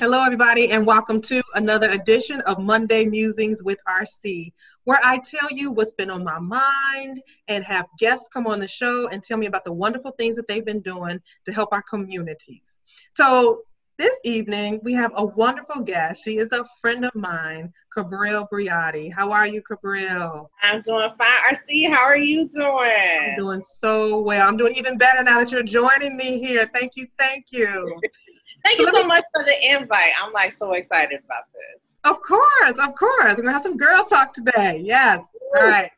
Hello, everybody, and welcome to another edition of Monday Musings with RC, where I tell you what's been on my mind and have guests come on the show and tell me about the wonderful things that they've been doing to help our communities. So, this evening, we have a wonderful guest. She is a friend of mine, Cabril Briotti. How are you, Cabril? I'm doing fine. RC, how are you doing? I'm doing so well. I'm doing even better now that you're joining me here. Thank you, thank you. Thank you so much for the invite. I'm like so excited about this. Of course, of course. We're gonna have some girl talk today. Yes. All right.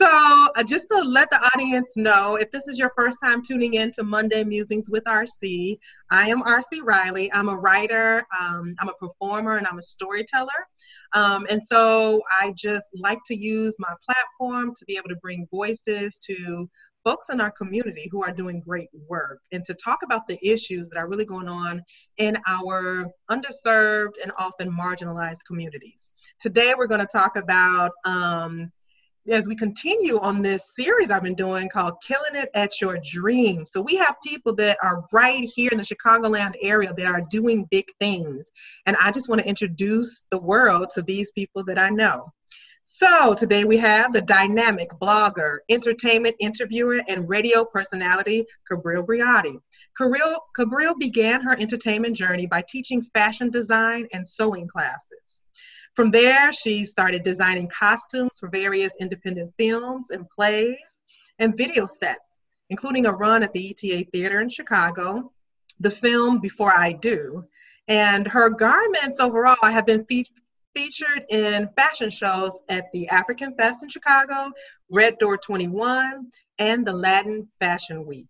So, uh, just to let the audience know, if this is your first time tuning in to Monday Musings with RC, I am RC Riley. I'm a writer, um, I'm a performer, and I'm a storyteller. Um, and so, I just like to use my platform to be able to bring voices to folks in our community who are doing great work and to talk about the issues that are really going on in our underserved and often marginalized communities. Today, we're going to talk about. Um, as we continue on this series I've been doing called Killing It at Your Dreams. So we have people that are right here in the Chicagoland area that are doing big things. And I just want to introduce the world to these people that I know. So today we have the dynamic blogger, entertainment interviewer, and radio personality, Cabril Briotti. Cabril, Cabril began her entertainment journey by teaching fashion design and sewing classes. From there, she started designing costumes for various independent films and plays and video sets, including a run at the ETA Theater in Chicago, the film Before I Do. And her garments overall have been fe- featured in fashion shows at the African Fest in Chicago, Red Door 21, and the Latin Fashion Week.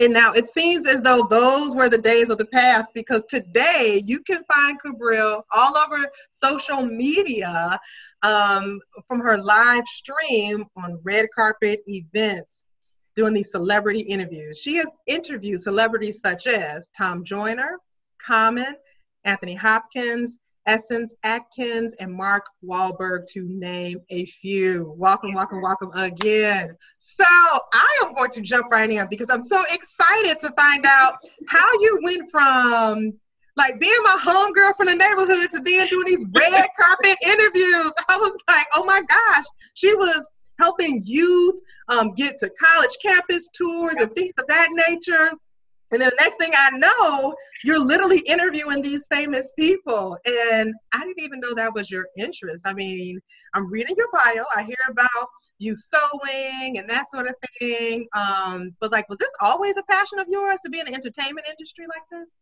And now it seems as though those were the days of the past because today you can find Cabril all over social media um, from her live stream on red carpet events doing these celebrity interviews. She has interviewed celebrities such as Tom Joyner, Common, Anthony Hopkins, Essence Atkins, and Mark Wahlberg, to name a few. Welcome, welcome, welcome again. So I am going to jump right in because I'm so excited to find out how you went from like being my homegirl from the neighborhood to then doing these red carpet interviews. I was like, oh my gosh, she was helping youth um, get to college campus tours and things of that nature. And then the next thing I know, you're literally interviewing these famous people. And I didn't even know that was your interest. I mean, I'm reading your bio, I hear about you sewing and that sort of thing. Um, but like, was this always a passion of yours to be in the entertainment industry like this?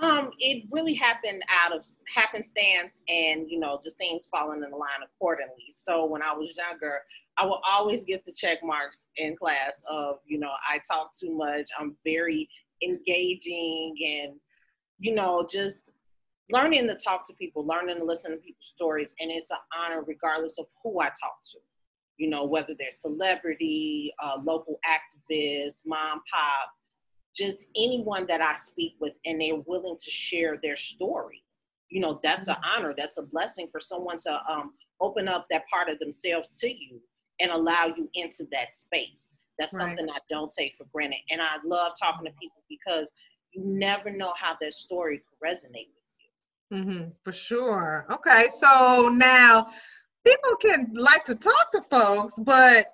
Um, it really happened out of happenstance and you know just things falling in the line accordingly. So when I was younger, I will always get the check marks in class of you know I talk too much. I'm very engaging and you know just learning to talk to people learning to listen to people's stories and it's an honor regardless of who i talk to you know whether they're celebrity uh, local activists mom pop just anyone that i speak with and they're willing to share their story you know that's an mm-hmm. honor that's a blessing for someone to um, open up that part of themselves to you and allow you into that space that's right. something I don't take for granted. And I love talking to people because you never know how their story could resonate with you. Mm-hmm, for sure. Okay, so now people can like to talk to folks, but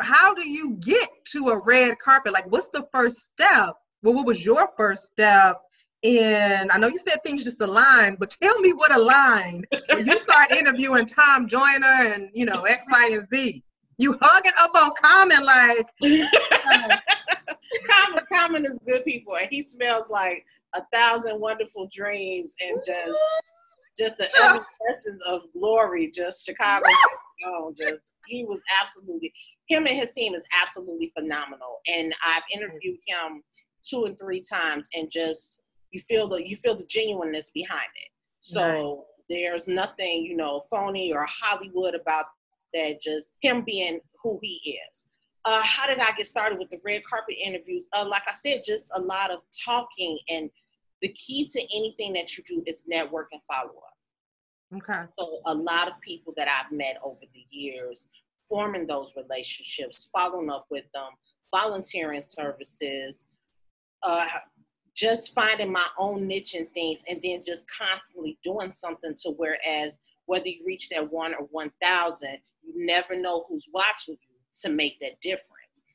how do you get to a red carpet? Like, what's the first step? Well, what was your first step And I know you said things just aligned, but tell me what aligned when you start interviewing Tom Joyner and you know X, Y, and Z you hugging up on Common like. Common, Common is good people, and he smells like a thousand wonderful dreams and just just the essence of glory. Just Chicago, oh, just he was absolutely him and his team is absolutely phenomenal. And I've interviewed him two and three times, and just you feel the you feel the genuineness behind it. So. Nice. There's nothing, you know, phony or Hollywood about that just him being who he is. Uh, how did I get started with the red carpet interviews? Uh, like I said, just a lot of talking, and the key to anything that you do is network and follow up. Okay. So a lot of people that I've met over the years, forming those relationships, following up with them, volunteering services, uh, just finding my own niche in things and then just constantly doing something to whereas whether you reach that one or 1000 you never know who's watching you to make that difference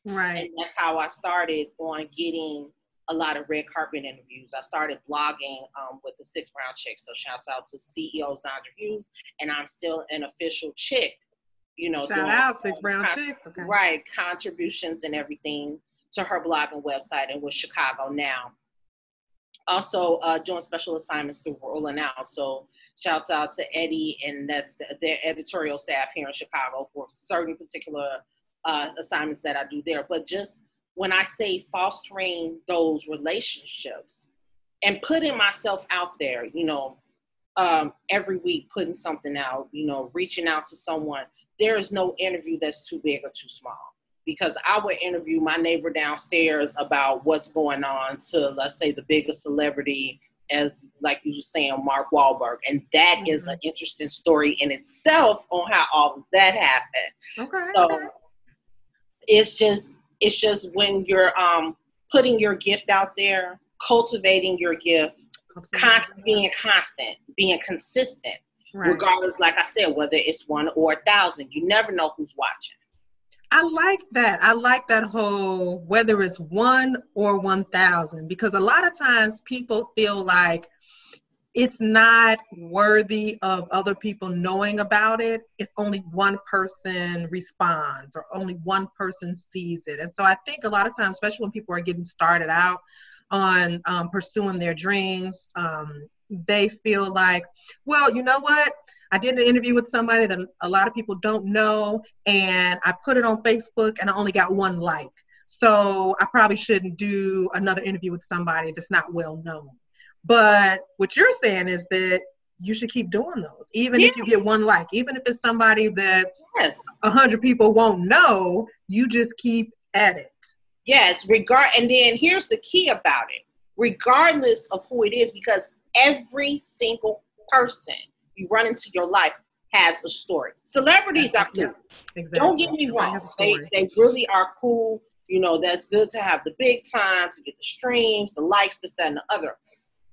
right and that's how i started on getting a lot of red carpet interviews. I started blogging um, with the Six Brown Chicks. So shouts out to CEO Zandra Hughes, and I'm still an official chick. You know, shout out Six Brown con- Chicks. Okay. Right, contributions and everything to her blog and website, and with ChicagoNow. Also uh, doing special assignments through Rolling Out. So shouts out to Eddie and that's the, their editorial staff here in Chicago for certain particular uh, assignments that I do there. But just when I say fostering those relationships and putting myself out there, you know, um, every week putting something out, you know, reaching out to someone, there is no interview that's too big or too small. Because I would interview my neighbor downstairs about what's going on to, let's say, the biggest celebrity, as like you were saying, Mark Wahlberg, and that mm-hmm. is an interesting story in itself on how all of that happened. Okay. So it's just it's just when you're um, putting your gift out there, cultivating your gift, constant, being constant, being consistent, right. regardless, like I said, whether it's one or a thousand, you never know who's watching. I like that. I like that whole whether it's one or 1,000 because a lot of times people feel like it's not worthy of other people knowing about it if only one person responds or only one person sees it. And so I think a lot of times, especially when people are getting started out on um, pursuing their dreams, um, they feel like, well, you know what? I did an interview with somebody that a lot of people don't know, and I put it on Facebook and I only got one like. So I probably shouldn't do another interview with somebody that's not well known. But what you're saying is that you should keep doing those, even if you get one like, even if it's somebody that yes, a hundred people won't know. You just keep at it. Yes, regard. And then here's the key about it: regardless of who it is, because every single person you run into your life has a story. Celebrities are cool. Yeah, exactly. Don't get me wrong; they they really are cool. You know, that's good to have the big time, to get the streams, the likes, this, that, and the other.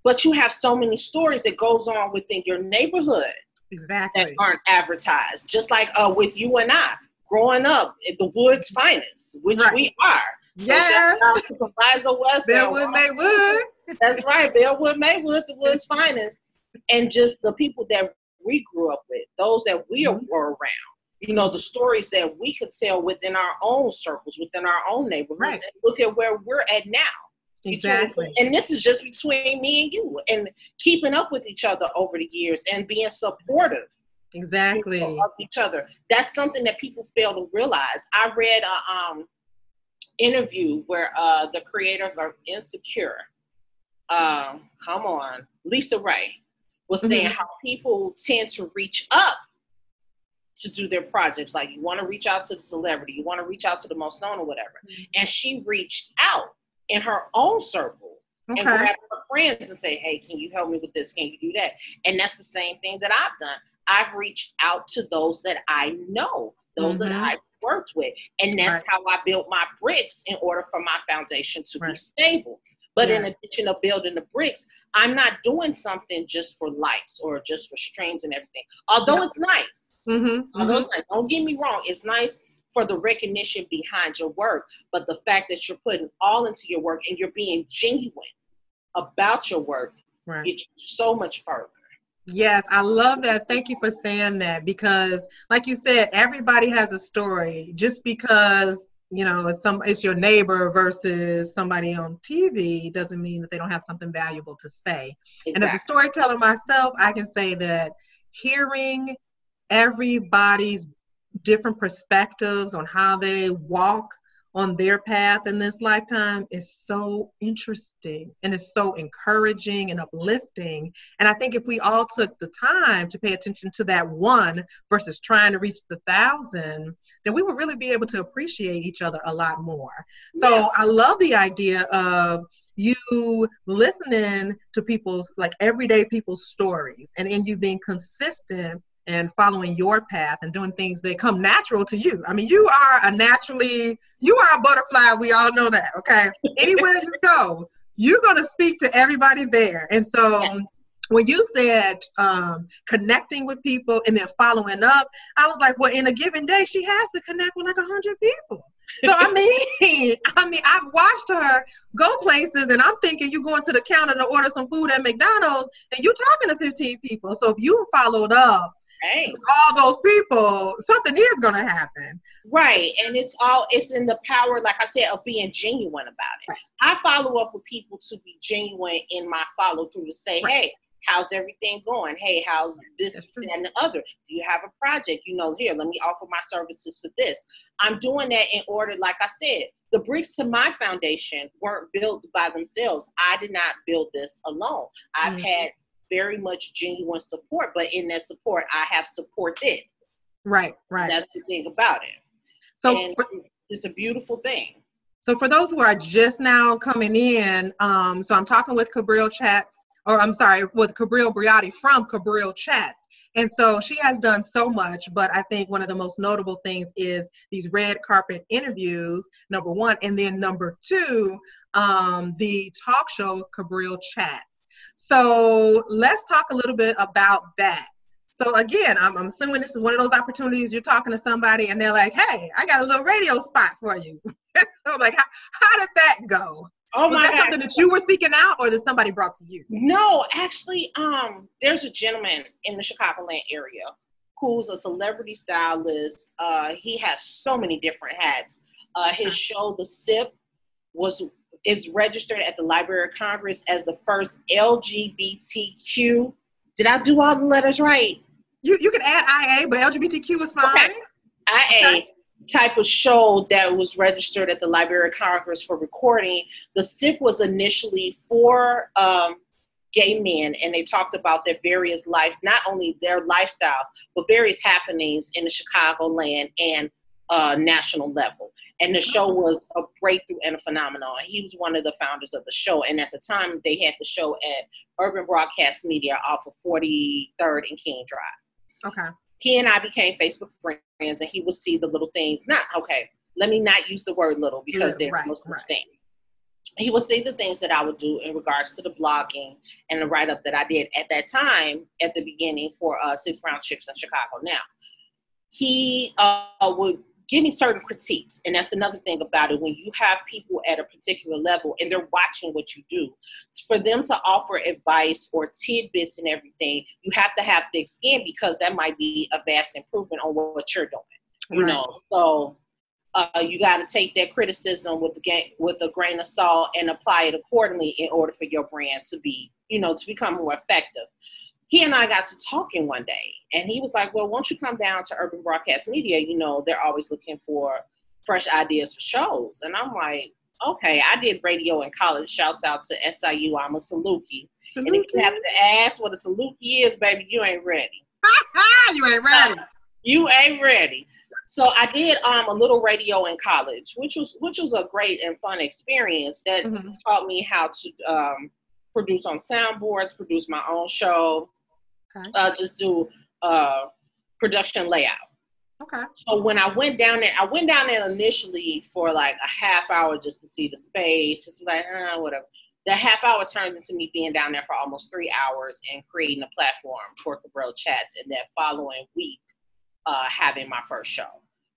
But you have so many stories that goes on within your neighborhood exactly. that aren't advertised. Just like uh, with you and i growing up at the woods finest which right. we are. Yes. so supervisor west Bellwood Maywood. That's right Bellwood Maywood the woods finest and just the people that we grew up with those that we mm-hmm. were around you know the stories that we could tell within our own circles within our own neighborhoods right. and look at where we're at now Exactly. Between, and this is just between me and you and keeping up with each other over the years and being supportive. Exactly. Of each other. That's something that people fail to realize. I read a um, interview where uh, the creator of Insecure, um, come on, LisaRaye, was mm-hmm. saying how people tend to reach up to do their projects. Like you want to reach out to the celebrity, you want to reach out to the most known or whatever. Mm-hmm. And she reached out in her own circle okay. and grab her friends and say, hey, can you help me with this? Can you do that? And that's the same thing that I've done. I've reached out to those that I know, those mm-hmm. that I've worked with. And that's right. how I built my bricks in order for my foundation to right. be stable. But yes. in addition to building the bricks, I'm not doing something just for likes or just for streams and everything. Although it's nice. Mm-hmm. Although mm-hmm. it's nice. Don't get me wrong, it's nice for the recognition behind your work, but the fact that you're putting all into your work and you're being genuine about your work right. gets you so much further. Yes, I love that. Thank you for saying that because, like you said, everybody has a story. Just because you know it's some it's your neighbor versus somebody on TV doesn't mean that they don't have something valuable to say. Exactly. And as a storyteller myself, I can say that hearing everybody's different perspectives on how they walk on their path in this lifetime is so interesting and it's so encouraging and uplifting. And I think if we all took the time to pay attention to that one versus trying to reach the thousand, then we would really be able to appreciate each other a lot more. So yeah. I love the idea of you listening to people's like everyday people's stories and in you being consistent and following your path and doing things that come natural to you. I mean, you are a naturally, you are a butterfly. We all know that, okay? Anywhere you go, you're going to speak to everybody there. And so yeah. when you said um, connecting with people and then following up, I was like, well, in a given day, she has to connect with like 100 people. So I mean, I mean, I've watched her go places, and I'm thinking you're going to the counter to order some food at McDonald's, and you're talking to 15 people. So if you followed up Right. all those people, something is going to happen. Right. And it's all, it's in the power, like I said, of being genuine about it. Right. I follow up with people to be genuine in my follow through to say, right. hey, how's everything going? Hey, how's this and the other? Do you have a project? You know, here, let me offer my services for this. I'm doing that in order, like I said, the bricks to my foundation weren't built by themselves. I did not build this alone. I've mm-hmm. had very much genuine support, but in that support, I have supported. Right, right. That's the thing about it. So for, it's a beautiful thing. So for those who are just now coming in, um, so I'm talking with Cabril Chats, or I'm sorry, with Cabril Briotti from Cabril Chats. And so she has done so much, but I think one of the most notable things is these red carpet interviews, number one, and then number two, um, the talk show Cabril Chats. So let's talk a little bit about that. So again, I'm, I'm, assuming this is one of those opportunities you're talking to somebody and they're like, "Hey, I got a little radio spot for you." I'm like, how, how, did that go? Oh Was my that God. something that you were seeking out, or that somebody brought to you? No, actually, um, there's a gentleman in the Chicagoland area who's a celebrity stylist. Uh, he has so many different hats. Uh, his show, The Sip, was is registered at the Library of Congress as the first LGBTQ. Did I do all the letters right? You you can add IA, but LGBTQ is fine. Okay. IA okay. type of show that was registered at the Library of Congress for recording. The SIP was initially for um, gay men, and they talked about their various life, not only their lifestyles, but various happenings in the chicago land and uh, national level. And the show was a breakthrough and a phenomenon. He was one of the founders of the show. And at the time, they had the show at Urban Broadcast Media off of 43rd and King Drive. Okay. He and I became Facebook friends, and he would see the little things. Not, okay, let me not use the word little because they're right, most right. He would see the things that I would do in regards to the blogging and the write up that I did at that time at the beginning for uh, Six Brown Chicks in Chicago. Now, he uh, would give me certain critiques. And that's another thing about it. When you have people at a particular level and they're watching what you do, for them to offer advice or tidbits and everything, you have to have thick skin because that might be a vast improvement on what you're doing. You right. know, so uh, you got to take that criticism with the game, with a grain of salt and apply it accordingly in order for your brand to be, you know, to become more effective he and I got to talking one day, and he was like, "Well, won't you come down to Urban Broadcast Media? You know, they're always looking for fresh ideas for shows." And I'm like, "Okay, I did radio in college. Shouts out to SIU. I'm a Saluki. Saluki. And if you have to ask what a Saluki is, baby, you ain't ready. you ain't ready. Uh, you ain't ready." So I did um, a little radio in college, which was which was a great and fun experience that mm-hmm. taught me how to um, produce on soundboards, produce my own show, Okay. Uh, just do uh, production layout. Okay. So when I went down there, I went down there initially for like a half hour just to see the space, just like uh, whatever. That half hour turned into me being down there for almost three hours and creating a platform for Cabril Chats, and that following week, uh, having my first show.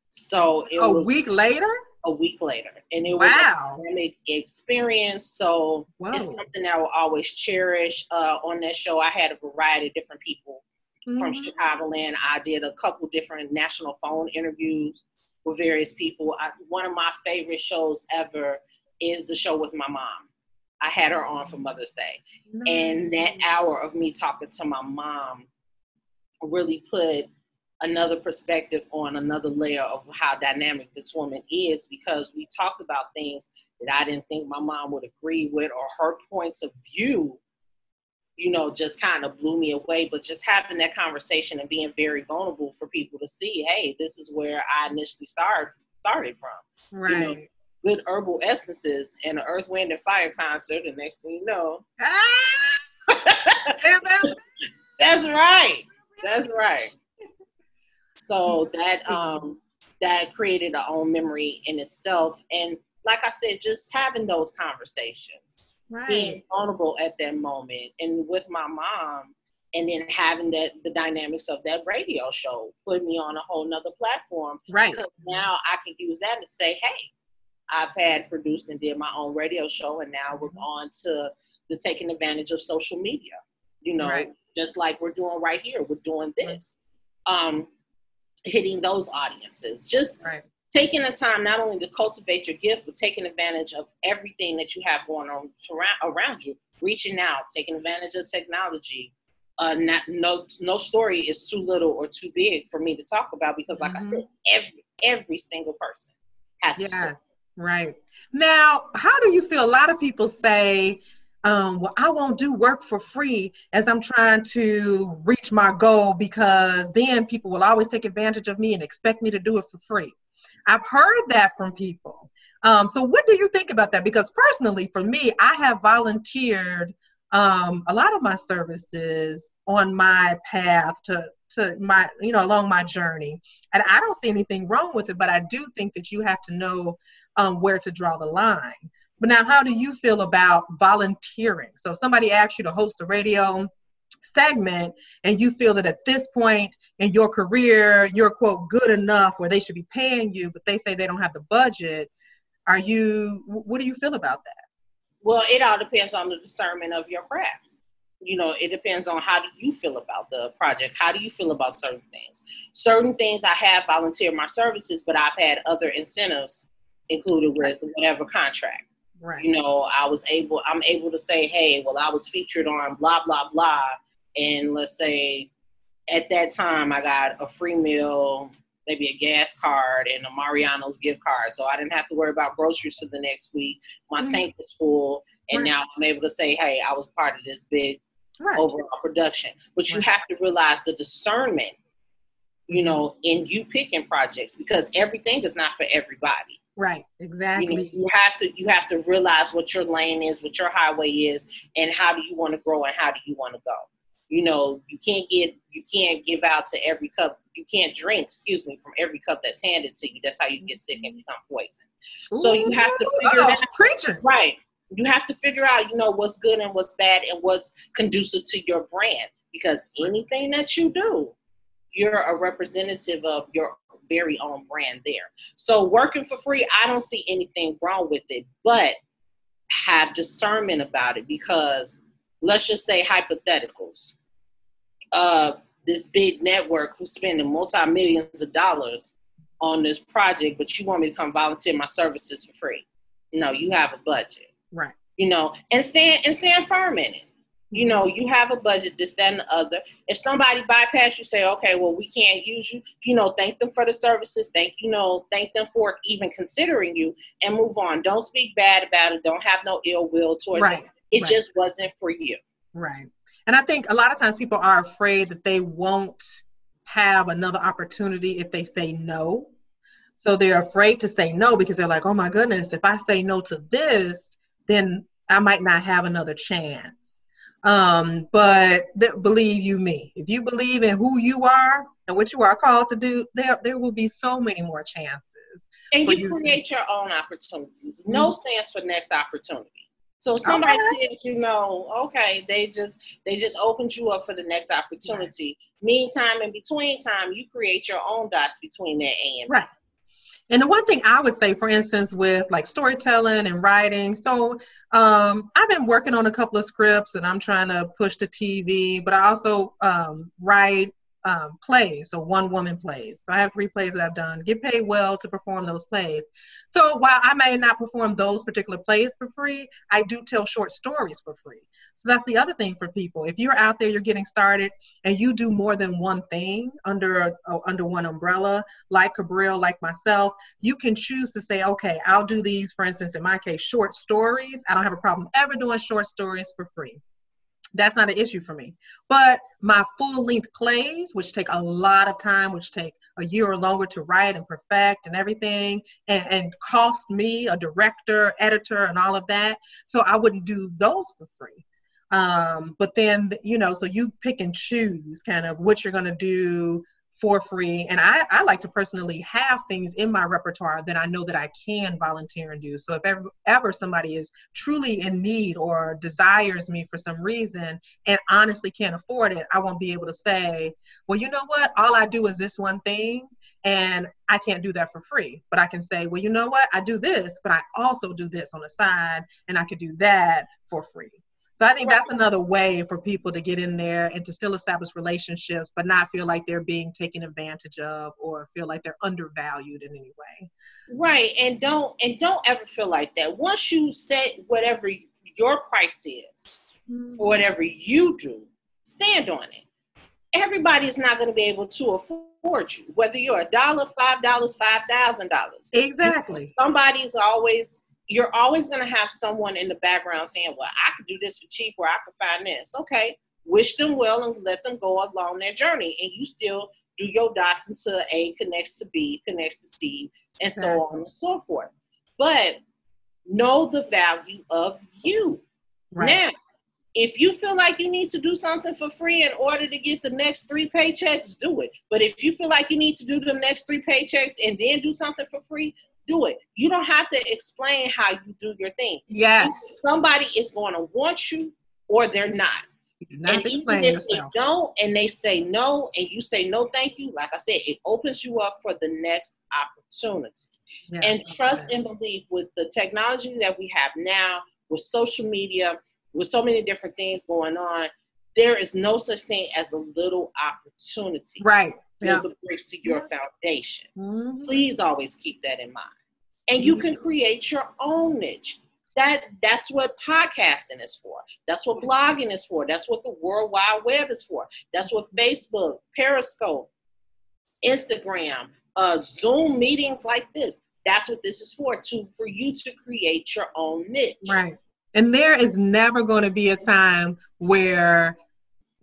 So it a was, week later. A week later, and it was wow. a dynamic experience. So Whoa. it's something that I will always cherish. Uh, on that show, I had a variety of different people mm-hmm. from Chicagoland. I did a couple different national phone interviews with various people. I, one of my favorite shows ever is the show with my mom. I had her on for Mother's Day, nice. and that hour of me talking to my mom really put another perspective on another layer of how dynamic this woman is because we talked about things that I didn't think my mom would agree with or her points of view, you know, just kind of blew me away. But just having that conversation and being very vulnerable for people to see, hey, this is where I initially started started from. Right. You know, good herbal essences and an earth, wind, and fire concert, and next thing you know. Ah! That's right. That's right. So that um, that created our own memory in itself. And like I said, just having those conversations right. being vulnerable at that moment. And with my mom, and then having that the dynamics of that radio show put me on a whole nother platform. Right. Now I can use that to say, hey, I've had produced and did my own radio show, and now we're on to the taking advantage of social media. You know, Right. just like we're doing right here, we're doing this, um, hitting those audiences. Just Right. taking the time not only to cultivate your gifts, but taking advantage of everything that you have going on around you, reaching out, taking advantage of technology. Uh, not, no, no story is too little or too big for me to talk about because, like Mhm. I said, every every single person has. Yes, right. Now, how do you feel? A lot of people say, um, well, I won't do work for free as I'm trying to reach my goal because then people will always take advantage of me and expect me to do it for free. I've heard that from people. Um, so, what do you think about that? Because personally, for me, I have volunteered um, a lot of my services on my path to to my you know along my journey and i don't see anything wrong with it but i do think that you have to know um, where to draw the line but now how do you feel about volunteering so if somebody asks you to host a radio segment and you feel that at this point in your career you're quote good enough where they should be paying you but they say they don't have the budget are you what do you feel about that Well, it all depends on the discernment of your craft. You know, it depends on how do you feel about the project. How do you feel about certain things? Certain things I have volunteered my services, but I've had other incentives included with whatever contract. Right You know, I was able, I'm able to say, hey, well, I was featured on blah, blah, blah. And let's say at that time I got a free meal, maybe a gas card and a Mariano's gift card. So I didn't have to worry about groceries for the next week. My Mhm. tank was full. And Right. now I'm able to say, hey, I was part of this big right overall production. But you have to realize the discernment, you know, in you picking projects because everything is not for everybody. right You, know, exactly you have to you have to realize what your lane is, what your highway is, and how do you want to grow and how do you want to go. You know, you can't get you can't give out to every cup. You can't drink, excuse me, from every cup that's handed to you. That's how you get sick and become poisoned. So you have to figure that- she's Right. You have to figure out, you know, what's good and what's bad and what's conducive to your brand. Because anything that you do, you're a representative of your very own brand there. So working for free, I don't see anything wrong with it, but have discernment about it because let's just say hypotheticals. Uh this big network who's spending multi millions of dollars on this project, but you want me to come volunteer my services for free. No, you have a budget right you know, and stand and stand firm in it. You know, you have a budget, this, that, and the other. If somebody bypass you, say, okay, well, we can't use you. You know, thank them for the services. Thank you know, thank them for even considering you, and move on. Don't speak bad about it. Don't have no ill will towards right it. It right. just wasn't for you. Right. And I think a lot of times people are afraid that they won't have another opportunity if they say no. So they're afraid to say no because they're like, oh my goodness, if I say no to this, then I might not have another chance. Um, but th- believe you me, if you believe in who you are and what you are called to do, there there will be so many more chances. And you, you to- create your own opportunities. No Mhm. stands for next opportunity. So somebody Okay. did, you know, okay, they just they just opened you up for the next opportunity. Meantime, in between time, you create your own dots between that A and B. Right. And the one thing I would say, for instance, with like storytelling and writing, so um, I've been working on a couple of scripts and I'm trying to push the TV, but I also um, write um, plays, so one woman plays. So I have three plays that I've done, get paid well to perform those plays. So while I may not perform those particular plays for free, I do tell short stories for free. So that's the other thing for people. If you're out there, you're getting started, and you do more than one thing under a, under one umbrella, like Cabrillo, like myself, you can choose to say, okay, I'll do these, for instance, in my case, short stories. I don't have a problem ever doing short stories for free. That's not an issue for me. But my full length plays, which take a lot of time, which take a year or longer to write and perfect and everything, and, and cost me a director, editor, and all of that. So I wouldn't do those for free. Um, but then, you know, so you pick and choose kind of what you're going to do for free. And I, I like to personally have things in my repertoire that I know that I can volunteer and do. So if ever, ever somebody is truly in need or desires me for some reason and honestly can't afford it, I won't be able to say, well, you know what? All I do is this one thing and I can't do that for free. But I can say, well, you know what? I do this, but I also do this on the side and I could do that for free. So I think that's another way for people to get in there and to still establish relationships, but not feel like they're being taken advantage of or feel like they're undervalued in any way. Right, and don't and don't ever feel like that. Once you set whatever your price is mm-hmm. for whatever you do, stand on it. Everybody is not going to be able to afford you, whether you're a dollar, five dollars, five thousand dollars. Exactly. Somebody's always you're always going to have someone in the background saying, well, I could do this for cheap or I could find this. Okay, wish them well and let them go along their journey. And you still do your dots until A connects to B, connects to C, and so on and so forth. But know the value of you. Right. Now, if you feel like you need to do something for free in order to get the next three paychecks, do it. But if you feel like you need to do the next three paychecks and then do something for free, do it. You don't have to explain how you do your thing. Yes. Somebody is going to want you or they're not. You do not and explain even if yourself. they don't and they say no and you say no thank you, like I said, it opens you up for the next opportunity. Yes, and trust okay. and believe with the technology that we have now, with social media, with so many different things going on, there is no such thing as a little opportunity. Right. Build yeah. the bricks to your foundation. Mm-hmm. Please always keep that in mind and you can create your own niche. That that's what podcasting is for. That's what blogging is for. That's what the world wide web is for. That's what facebook periscope instagram uh, zoom meetings like this. That's what this is for to for you to create your own niche. Right. And there is never going to be a time where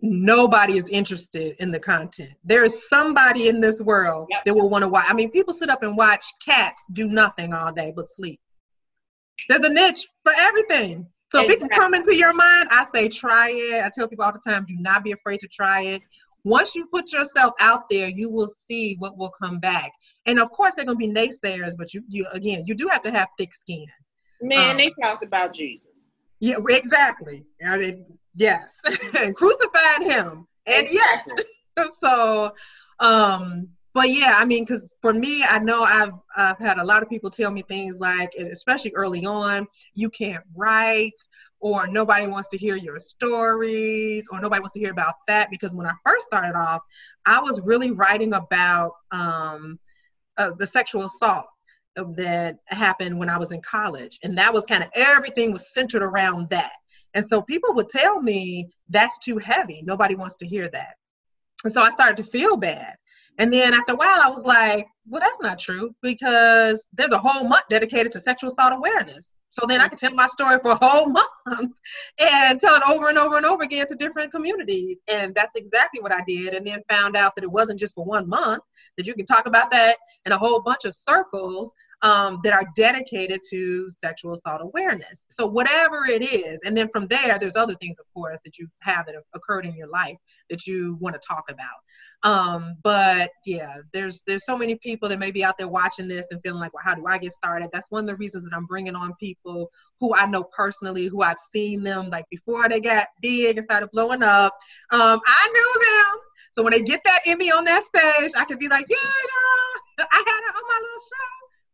nobody is interested in the content. There is somebody in this world yep. that will want to watch. I mean, people sit up and watch cats do nothing all day but sleep. There's a niche for everything. So exactly. if it can come into your mind, I say try it. I tell people all the time, do not be afraid to try it. Once you put yourself out there, you will see what will come back. And of course, they're going to be naysayers, but you, you again, you do have to have thick skin. Man, um, they talked about Jesus. Yeah, exactly. I mean, Yes. Crucified him. And yes. so um but yeah, I mean, because for me, I know I've I've had a lot of people tell me things like, especially early on, you can't write, or nobody wants to hear your stories, or nobody wants to hear about that. Because when I first started off, I was really writing about um, uh, the sexual assault that happened when I was in college, and that was kind of everything was centered around that. And so people would tell me that's too heavy. Nobody wants to hear that. And so I started to feel bad. And then after a while, I was like, well, that's not true because there's a whole month dedicated to sexual assault awareness. So then I could tell my story for a whole month and tell it over and over and over again to different communities. And that's exactly what I did. And then found out that it wasn't just for one month, that you can talk about that in a whole bunch of circles um, that are dedicated to sexual assault awareness. So whatever it is, and then from there, there's other things, of course, that you have that have occurred in your life that you want to talk about. Um, but yeah, there's there's so many people that may be out there watching this and feeling like, well, how do I get started? That's one of the reasons that I'm bringing on people who I know personally, who I've seen them like before they got big and started blowing up. Um, I knew them. So when they get that Emmy on that stage, I can be like, yeah, I had it on my little show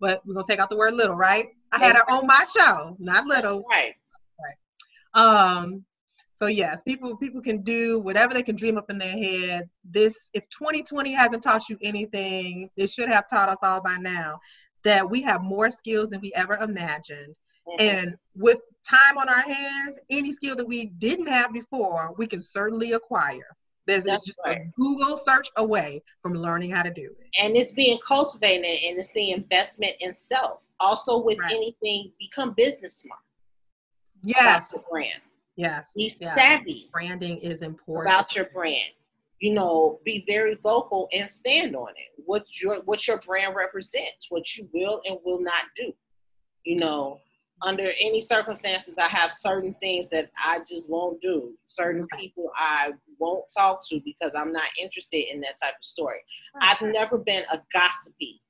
but we're gonna take out the word little, right? I had her on my show, not little. Right. Right. Um, so yes, people people can do whatever they can dream up in their head. This if 2020 hasn't taught you anything, it should have taught us all by now that we have more skills than we ever imagined. Mm-hmm. And with time on our hands, any skill that we didn't have before, we can certainly acquire. There's That's just right. a Google search away from learning how to do it. And it's being cultivated and it's the investment in self. Also with right. anything, become business smart. Yes. About brand. Yes. Be yes. savvy. Branding is important. About your brand. You know, be very vocal and stand on it. What your what your brand represents, what you will and will not do. You know, under any circumstances, I have certain things that I just won't do. Certain people I won't talk to because I'm not interested in that type of story. Right. I've never been a gossipy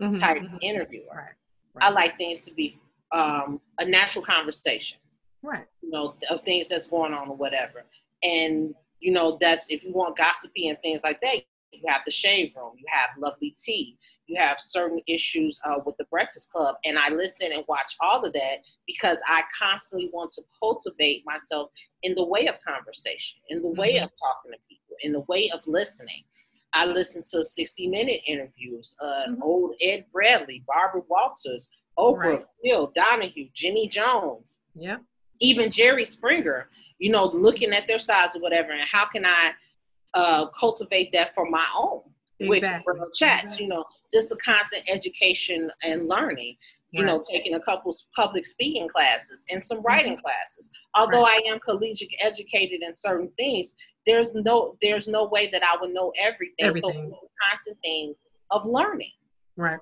mm-hmm. type mm-hmm. interviewer. Right. Right. I like things to be um, a natural conversation. Right. You know, of things that's going on or whatever. And, you know, that's if you want gossipy and things like that, you have the Shade Room, you have lovely tea, you have certain issues uh, with the Breakfast Club. And I listen and watch all of that because I constantly want to cultivate myself in the way of conversation, in the way mm-hmm. of talking to people, in the way of listening. I listen to 60 minute interviews, uh, mm-hmm. old Ed Bradley, Barbara Walters, Oprah, right. Phil Donahue, Jenny Jones. Yeah. Even Jerry Springer, you know, looking at their styles or whatever, and how can I uh, cultivate that for my own exactly. with chats, exactly. you know, just a constant education and learning. You right. know, taking a couple public speaking classes and some writing mm-hmm. classes. Although right. I am collegiate educated in certain things, there's no there's no way that I would know everything. everything. So it's a constant thing of learning. Right.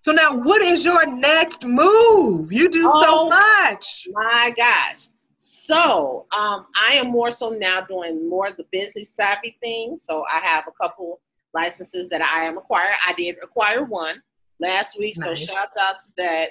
So now, what is your next move? You do oh, so much. My gosh. So um, I am more so now doing more of the business savvy thing. So I have a couple licenses that I am acquired. I did acquire one last week, nice. so shout out to that.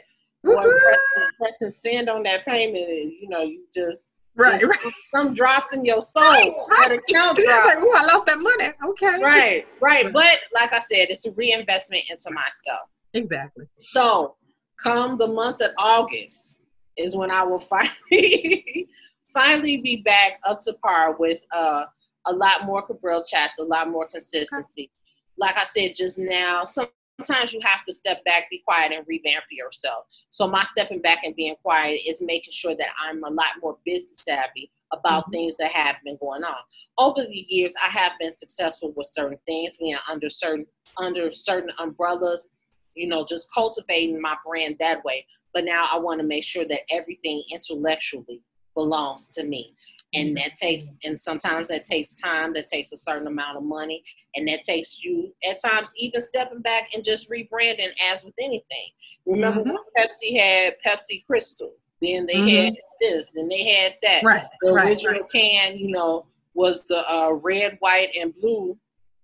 Pressing send on that payment, you know, you just Right, just right. Some drops in your soul. Right, right. Account drop. like, oh, I lost that money. Okay. Right, right. But like I said, it's a reinvestment into myself. Exactly. So come the month of August is when I will finally finally be back up to par with uh, a lot more Cabril chats, a lot more consistency. Like I said just now, sometimes you have to step back, be quiet, and revamp yourself. So my stepping back and being quiet is making sure that I'm a lot more business savvy about mm-hmm. things that have been going on. Over the years, I have been successful with certain things, being under certain under certain umbrellas, you know, just cultivating my brand that way. But now I want to make sure that everything intellectually belongs to me. And that takes, and sometimes that takes time, that takes a certain amount of money, and that takes you at times even stepping back and just rebranding as with anything. Remember mm-hmm. when Pepsi had Pepsi Crystal, then they mm-hmm. had this, then they had that. Right. The right, original right. can, you know, was the uh, red, white, and blue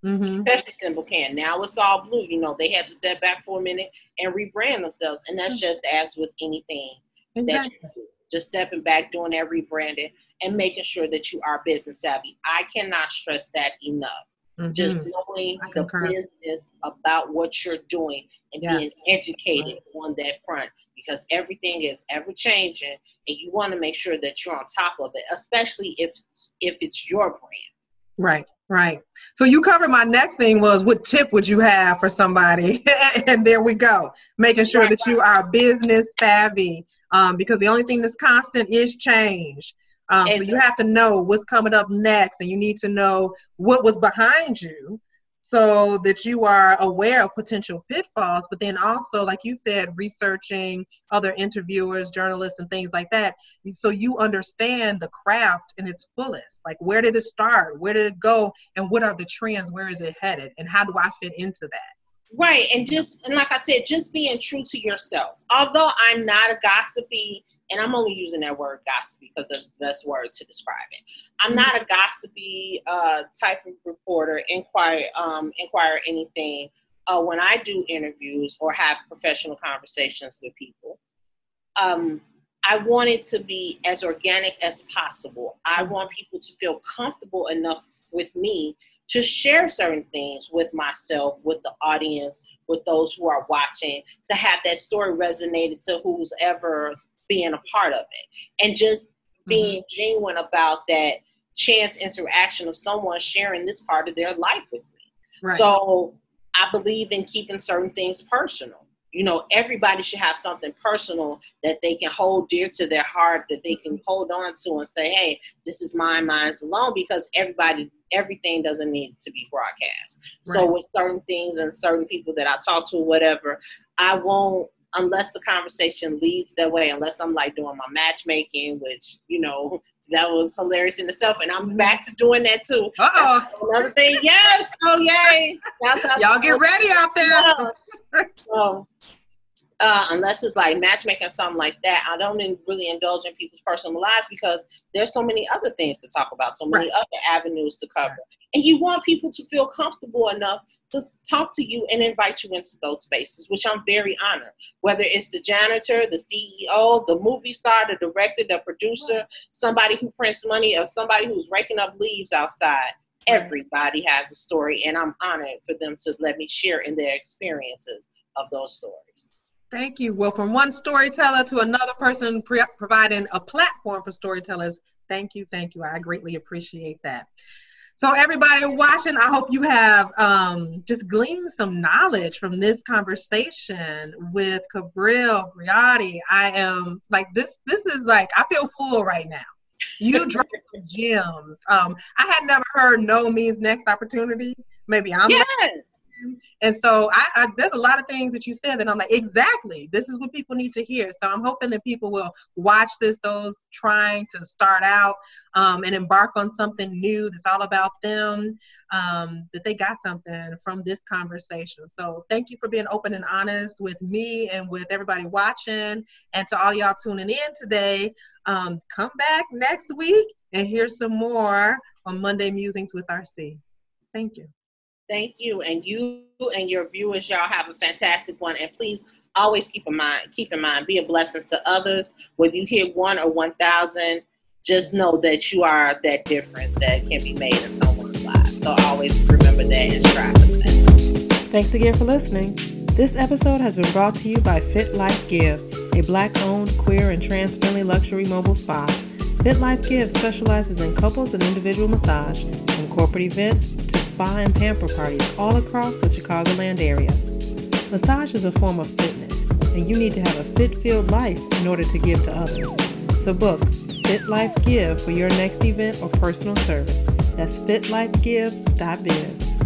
mm-hmm. Pepsi symbol can. Now it's all blue. You know, they had to step back for a minute and rebrand themselves, and that's mm-hmm. just as with anything exactly. that you. Just stepping back, doing that rebranding, and making sure that you are business savvy. I cannot stress that enough. Mm-hmm. Just knowing the business about what you're doing and yes. being educated right. on that front because everything is ever changing and you want to make sure that you're on top of it especially if if it's your brand right right. So you covered my next thing was what tip would you have for somebody? And there we go. Making sure that you are business savvy um, because the only thing that's constant is change. Um, so you have to know what's coming up next, and you need to know what was behind you so that you are aware of potential pitfalls. But then also, like you said, researching other interviewers, journalists, and things like that. So you understand the craft in its fullest. Like, where did it start? Where did it go? And what are the trends? Where is it headed? And how do I fit into that? Right. And just, and like I said, just being true to yourself. Although I'm not a gossipy, and I'm only using that word gossip because that's the best word to describe it. I'm not a gossipy uh, type of reporter, inquire, um, inquire anything. Uh, when I do interviews or have professional conversations with people, um, I want it to be as organic as possible. I want people to feel comfortable enough with me to share certain things with myself, with the audience, with those who are watching, to have that story resonated to who's ever being a part of it. And just being mm-hmm. genuine about that chance interaction of someone sharing this part of their life with me. Right. So I believe in keeping certain things personal you know everybody should have something personal that they can hold dear to their heart that they can hold on to and say hey this is mine mine's alone because everybody everything doesn't need to be broadcast right. so with certain things and certain people that i talk to whatever i won't unless the conversation leads that way unless i'm like doing my matchmaking which you know that was hilarious in itself. And I'm back to doing that too. Uh oh. Another thing. Yes. Oh, yay. Y'all get ready out there. so, uh, unless it's like matchmaking or something like that, I don't really indulge in people's personal lives because there's so many other things to talk about, so many right. other avenues to cover. And you want people to feel comfortable enough to talk to you and invite you into those spaces, which I'm very honored. Whether it's the janitor, the CEO, the movie star, the director, the producer, somebody who prints money, or somebody who's raking up leaves outside. Everybody has a story, and I'm honored for them to let me share in their experiences of those stories. Thank you. Well, from one storyteller to another person pre- providing a platform for storytellers, thank you, thank you. I greatly appreciate that. So, everybody watching, I hope you have um, just gleaned some knowledge from this conversation with Cabril Briotti. I am like this. This is like I feel full right now. You drop some gems. Um, I had never heard "no" means next opportunity. Maybe I'm. Yes. And so I, I, there's a lot of things that you said that I'm like, exactly, this is what people need to hear. So I'm hoping that people will watch this, those trying to start out um, and embark on something new that's all about them, um, that they got something from this conversation. So thank you for being open and honest with me and with everybody watching. And to all y'all tuning in today, um, come back next week and hear some more on Monday Musings with RC. Thank you. Thank you. And you and your viewers, y'all have a fantastic one. And please always keep in mind, keep in mind, be a blessing to others. Whether you hit one or 1,000, just know that you are that difference that can be made in someone's life. So always remember that and strive for that. Thanks again for listening. This episode has been brought to you by Fit Life Give, a black owned, queer, and trans friendly luxury mobile spa. Fit Life Give specializes in couples and individual massage, from corporate events to spa and pamper parties all across the Chicagoland area. Massage is a form of fitness, and you need to have a fit-filled life in order to give to others. So book Fit Life Give for your next event or personal service. That's fitlifegive.biz.